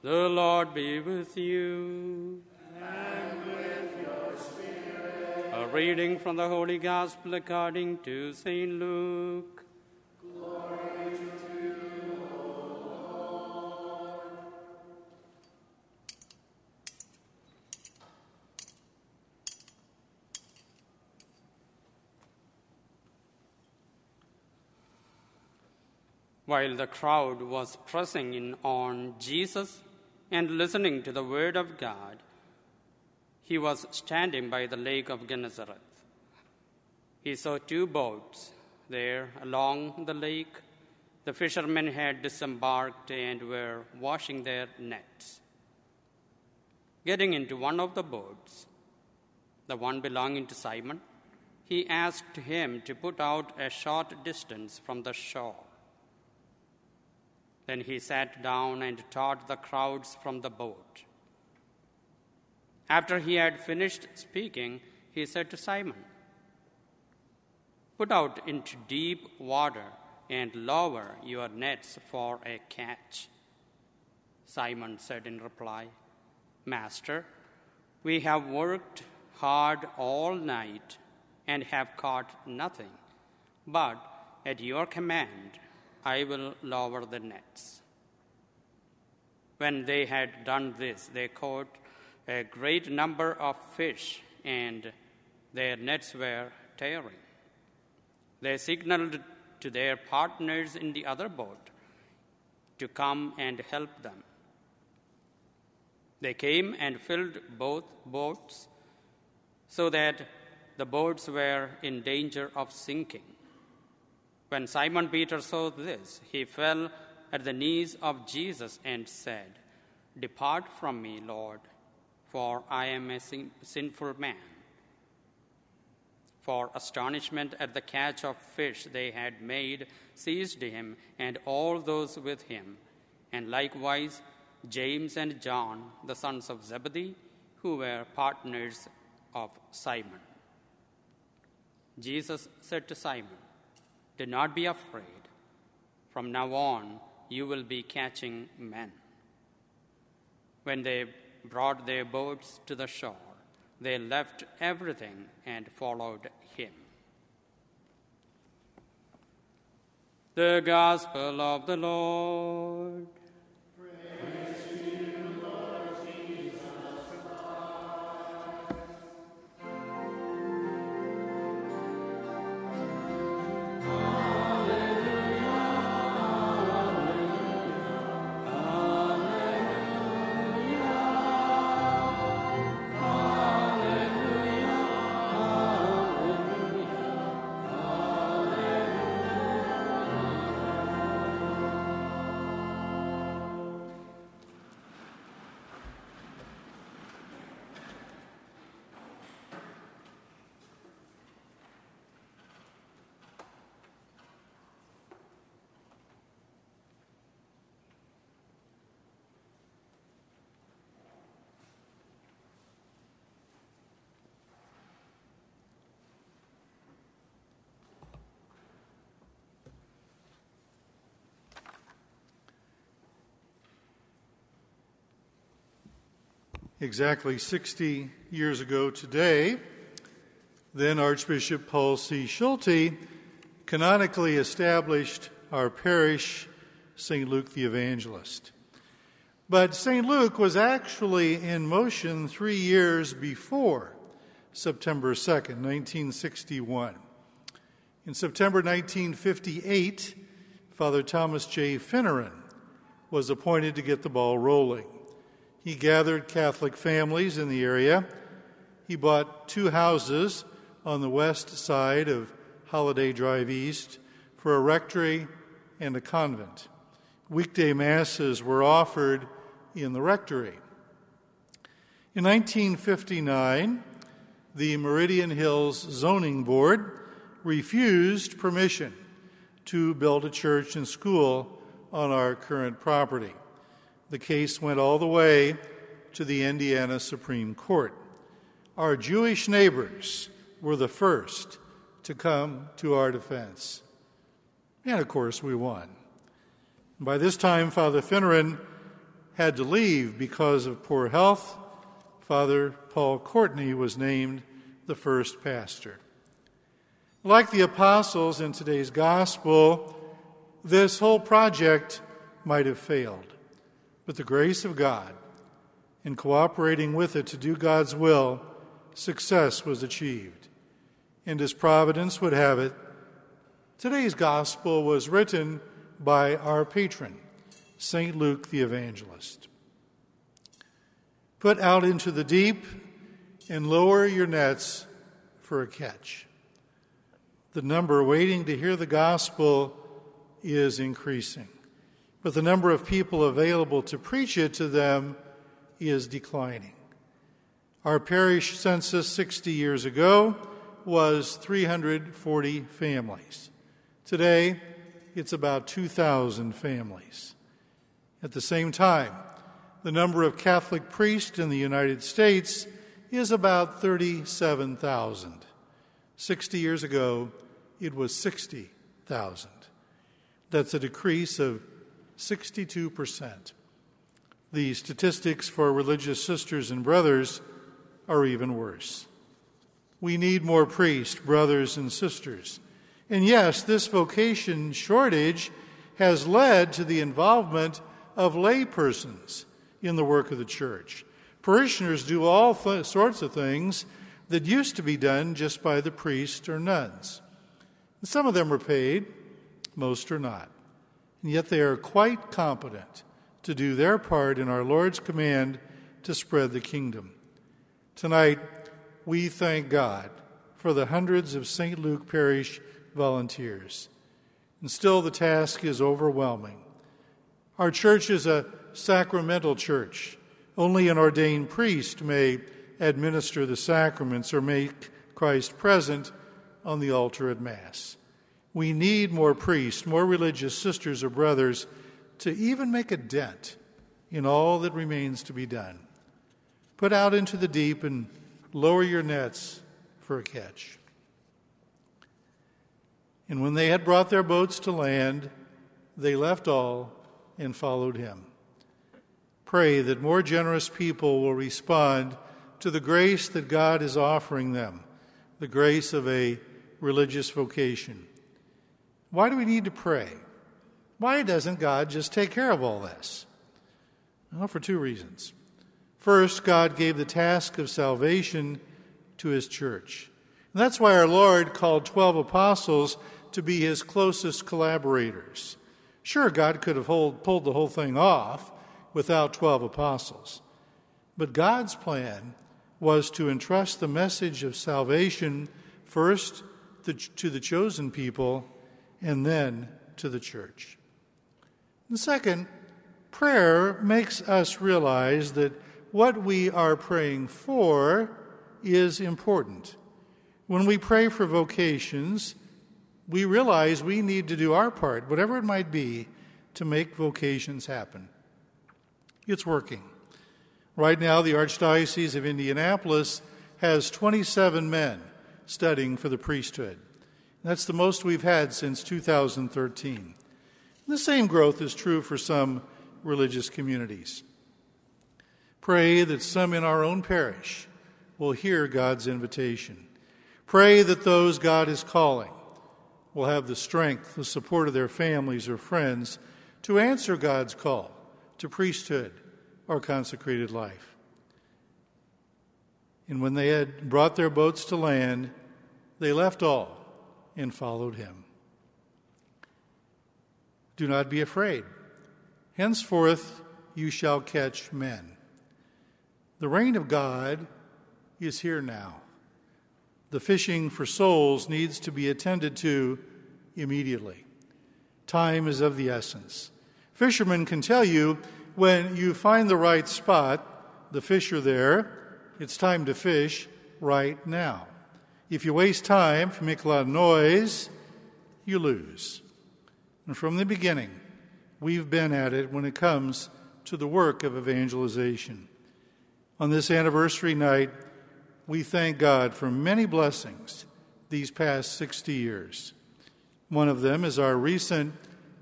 The Lord be with you. And with your spirit. A reading from the Holy Gospel according to St. Luke. Glory to you, O Lord. While the crowd was pressing in on Jesus and listening to the word of God, he was standing by the lake of Gennesaret. He saw two boats there along the lake. The fishermen had disembarked and were washing their nets. Getting into one of the boats, the one belonging to Simon, he asked him to put out a short distance from the shore. Then he sat down and taught the crowds from the boat. After he had finished speaking, he said to Simon, Put out into deep water and lower your nets for a catch. Simon said in reply, Master, we have worked hard all night and have caught nothing, but at your command, I will lower the nets. When they had done this, they caught a great number of fish, and their nets were tearing. They signaled to their partners in the other boat to come and help them. They came and filled both boats so that the boats were in danger of sinking. When Simon Peter saw this, he fell at the knees of Jesus and said, Depart from me, Lord, for I am a sin- sinful man. For astonishment at the catch of fish they had made seized him and all those with him, and likewise James and John, the sons of Zebedee, who were partners of Simon. Jesus said to Simon, do not be afraid. From now on, you will be catching men. When they brought their boats to the shore, they left everything and followed him. The Gospel of the Lord. Exactly 60 years ago today, then Archbishop Paul C. Schulte canonically established our parish, St. Luke the Evangelist. But St. Luke was actually in motion three years before September 2nd, 1961. In September 1958, Father Thomas J. Finneran was appointed to get the ball rolling. He gathered Catholic families in the area. He bought two houses on the west side of Holliday Drive East for a rectory and a convent. Weekday masses were offered in the rectory. In 1959, the Meridian Hills Zoning Board refused permission to build a church and school on our current property. The case went all the way to the Indiana Supreme Court. Our Jewish neighbors were the first to come to our defense. And of course, we won. By this time, Father Finneran had to leave because of poor health, Father Paul Courtney was named the first pastor. Like the apostles in today's gospel, this whole project might have failed. But the grace of God, in cooperating with it to do God's will, success was achieved. And as providence would have it, today's gospel was written by our patron, St. Luke the Evangelist. Put out into the deep and lower your nets for a catch. The number waiting to hear the gospel is increasing, but the number of people available to preach it to them is declining. Our parish census 60 years ago was 340 families. Today, it's about 2,000 families. At the same time, the number of Catholic priests in the United States is about 37,000. 60 years ago, it was 60,000. That's a decrease of 62%. The statistics for religious sisters and brothers are even worse. We need more priests, brothers, and sisters. And yes, this vocation shortage has led to the involvement of laypersons in the work of the church. Parishioners do all th- sorts of things that used to be done just by the priest or nuns. Some of them are paid, most are not. And yet they are quite competent to do their part in our Lord's command to spread the kingdom. Tonight, we thank God for the hundreds of St. Luke Parish volunteers. And still, the task is overwhelming. Our church is a sacramental church. Only an ordained priest may administer the sacraments or make Christ present on the altar at Mass. We need more priests, more religious sisters or brothers to even make a dent in all that remains to be done. Put out into the deep and lower your nets for a catch. And when they had brought their boats to land, they left all and followed him. Pray that more generous people will respond to the grace that God is offering them, the grace of a religious vocation. Why do we need to pray? Why doesn't God just take care of all this? Well, for two reasons. First, God gave the task of salvation to his church. And that's why our Lord called 12 apostles to be his closest collaborators. Sure, God could have hold, pulled the whole thing off without 12 apostles. But God's plan was to entrust the message of salvation first to the chosen people and then to the church. Second, prayer makes us realize that what we are praying for is important. When we pray for vocations, we realize we need to do our part, whatever it might be, to make vocations happen. It's working. Right now, the Archdiocese of Indianapolis has 27 men studying for the priesthood. That's the most we've had since 2013. The same growth is true for some religious communities. Pray that some in our own parish will hear God's invitation. Pray that those God is calling will have the strength, the support of their families or friends to answer God's call to priesthood or consecrated life. And when they had brought their boats to land, they left all and followed him. Do not be afraid. Henceforth you shall catch men. The reign of God is here now. The fishing for souls needs to be attended to immediately. Time is of the essence. Fishermen can tell you when you find the right spot, the fish are there, it's time to fish right now. If you waste time, if you make a lot of noise, you lose. And from the beginning, we've been at it when it comes to the work of evangelization. On this anniversary night, we thank God for many blessings these past 60 years. One of them is our recent,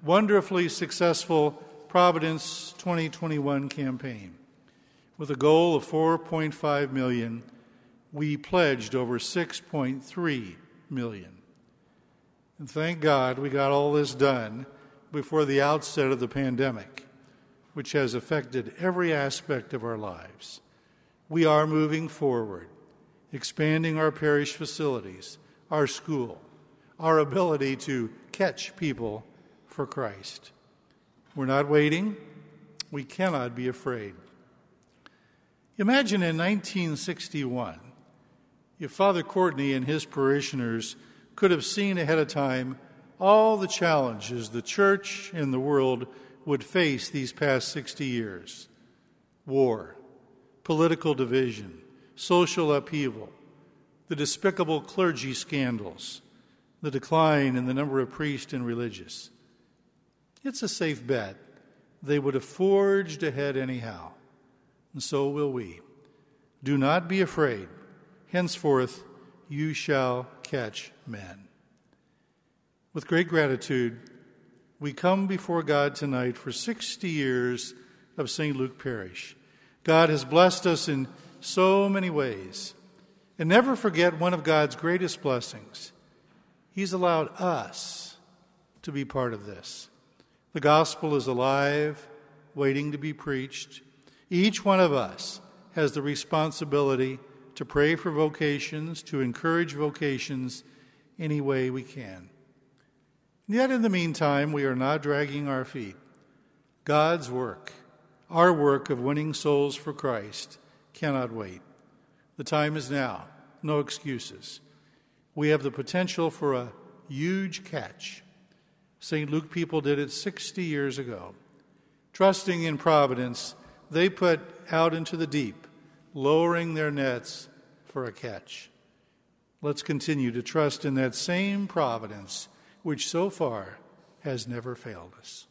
wonderfully successful Providence 2021 campaign. With a goal of 4.5 million, we pledged over 6.3 million. And thank God we got all this done before the outset of the pandemic, which has affected every aspect of our lives. We are moving forward, expanding our parish facilities, our school, our ability to catch people for Christ. We're not waiting. We cannot be afraid. Imagine in 1961 if Father Courtney and his parishioners could have seen ahead of time all the challenges the church and the world would face these past 60 years war, political division, social upheaval, the despicable clergy scandals, the decline in the number of priests and religious. It's a safe bet they would have forged ahead anyhow, and so will we. Do not be afraid. Henceforth, you shall catch men. With great gratitude, we come before God tonight for 60 years of St. Luke Parish. God has blessed us in so many ways. And never forget one of God's greatest blessings. He's allowed us to be part of this. The gospel is alive, waiting to be preached. Each one of us has the responsibility to pray for vocations, to encourage vocations any way we can. And yet, in the meantime, we are not dragging our feet. God's work, our work of winning souls for Christ, cannot wait. The time is now, no excuses. We have the potential for a huge catch. St. Luke people did it 60 years ago. Trusting in providence, they put out into the deep lowering their nets for a catch. Let's continue to trust in that same providence which so far has never failed us.